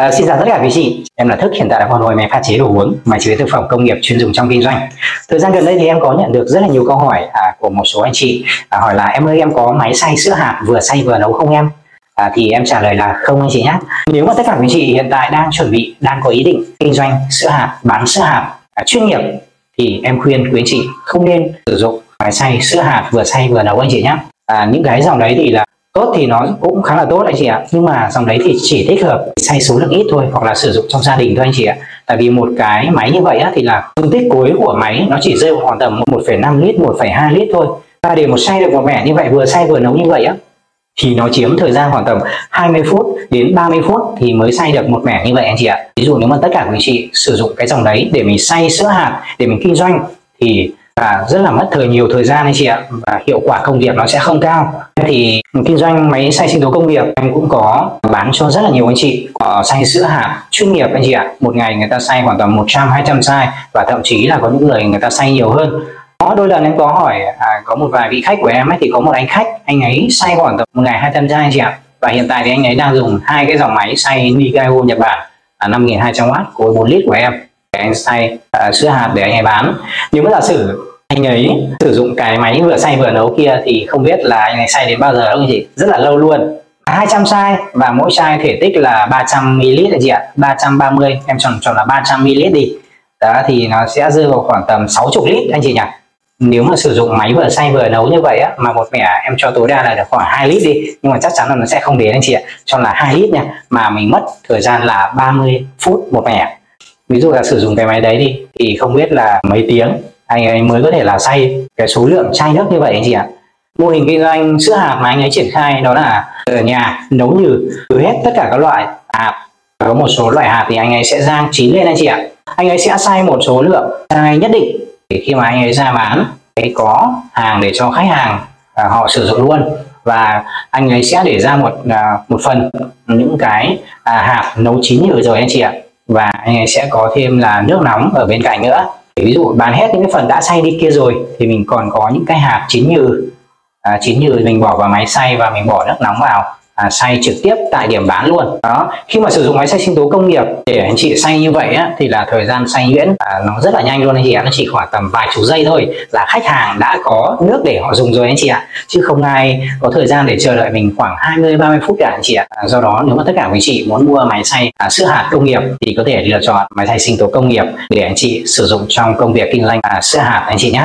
À, xin chào tất cả quý chị, em là Thức, hiện tại đang con ngồi máy pha chế đồ uống, máy chế biến thực phẩm công nghiệp chuyên dùng trong kinh doanh. Thời gian gần đây thì em có nhận được rất là nhiều câu hỏi à, của một số anh chị à, hỏi là em ơi em có máy xay sữa hạt vừa xay vừa nấu không em? À, thì em trả lời là không anh chị nhé. Nếu mà tất cả quý chị hiện tại đang chuẩn bị, đang có ý định kinh doanh sữa hạt, bán sữa hạt à, chuyên nghiệp thì em khuyên quý anh chị không nên sử dụng máy xay sữa hạt vừa xay vừa nấu anh chị nhé. À, những cái dòng đấy thì là tốt thì nó cũng khá là tốt anh chị ạ. Nhưng mà dòng đấy thì chỉ thích hợp xay số lượng ít thôi hoặc là sử dụng trong gia đình thôi anh chị ạ. Tại vì một cái máy như vậy á, thì là dung tích cuối của máy nó chỉ rơi khoảng tầm 1,5 lít 1,2 lít thôi. Và để một xay được một mẻ như vậy vừa xay vừa nấu như vậy á thì nó chiếm thời gian khoảng tầm 20 phút đến 30 phút thì mới xay được một mẻ như vậy anh chị ạ. Ví dụ nếu mà tất cả quý chị sử dụng cái dòng đấy để mình xay sữa hạt để mình kinh doanh thì và rất là mất thời nhiều thời gian anh chị ạ và hiệu quả công việc nó sẽ không cao. Thì kinh doanh máy xay sinh tố công nghiệp em cũng có bán cho rất là nhiều anh chị có xay sữa hạt chuyên nghiệp anh chị ạ. Một ngày người ta xay khoảng tầm 100 200 xay và thậm chí là có những người người ta xay nhiều hơn. Có đôi lần em có hỏi à, có một vài vị khách của em ấy thì có một anh khách anh ấy xay khoảng tầm một ngày 200 chai anh chị ạ. Và hiện tại thì anh ấy đang dùng hai cái dòng máy xay Nigao Nhật Bản là 5200W của 4 lít của em anh xay uh, à, sữa hạt để anh ấy bán. Nhưng mà giả sử anh ấy sử dụng cái máy vừa xay vừa nấu kia thì không biết là anh ấy xay đến bao giờ đâu chị rất là lâu luôn. 200 chai và mỗi chai thể tích là 300 ml chị ạ. 330 em chọn chọn là 300 ml đi. Đó thì nó sẽ rơi vào khoảng tầm 60 lít anh chị nhỉ. Nếu mà sử dụng máy vừa xay vừa nấu như vậy á mà một mẻ em cho tối đa là được khoảng 2 lít đi nhưng mà chắc chắn là nó sẽ không đến anh chị ạ. Cho là 2 lít nha mà mình mất thời gian là 30 phút một mẻ ví dụ là sử dụng cái máy đấy đi thì không biết là mấy tiếng anh ấy mới có thể là xay cái số lượng chai nước như vậy anh chị ạ. Mô hình kinh doanh sữa hạt mà anh ấy triển khai đó là ở nhà nấu nhừ từ hết tất cả các loại hạt. Có một số loại hạt thì anh ấy sẽ rang chín lên anh chị ạ. Anh ấy sẽ xay một số lượng chai nhất định. Để khi mà anh ấy ra bán ấy có hàng để cho khách hàng à, họ sử dụng luôn. Và anh ấy sẽ để ra một à, một phần những cái à, hạt nấu chín nhừ rồi anh chị ạ và anh ấy sẽ có thêm là nước nóng ở bên cạnh nữa. Ví dụ bán hết những cái phần đã xay đi kia rồi thì mình còn có những cái hạt chín nhừ. À, chín nhừ mình bỏ vào máy xay và mình bỏ nước nóng vào à, xay trực tiếp tại điểm bán luôn. Đó khi mà sử dụng máy xay sinh tố công nghiệp để anh chị xay như vậy á, thì là thời gian xay nhuyễn à, nó rất là nhanh luôn anh chị ạ. Nó chỉ khoảng tầm vài chục giây thôi là khách hàng đã có nước để họ dùng rồi anh chị ạ. Chứ không ai có thời gian để chờ đợi mình khoảng 20 30 phút cả anh chị ạ. À, do đó nếu mà tất cả quý chị muốn mua máy xay à, sữa hạt công nghiệp thì có thể lựa chọn máy xay sinh tố công nghiệp để anh chị sử dụng trong công việc kinh doanh à, sữa hạt anh chị nhé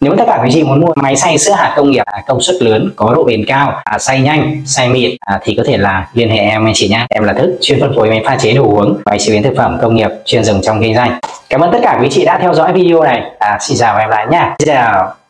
nếu tất cả quý chị muốn mua máy xay sữa hạt công nghiệp à, công suất lớn có độ bền cao à, xay nhanh xay mịn à, thì có thể là liên hệ em anh chị nhé em là thức chuyên phân phối máy pha chế đồ uống máy chế biến thực phẩm công nghiệp chuyên dùng trong kinh doanh. Cảm ơn tất cả quý chị đã theo dõi video này. À, xin chào và em lại nha xin chào.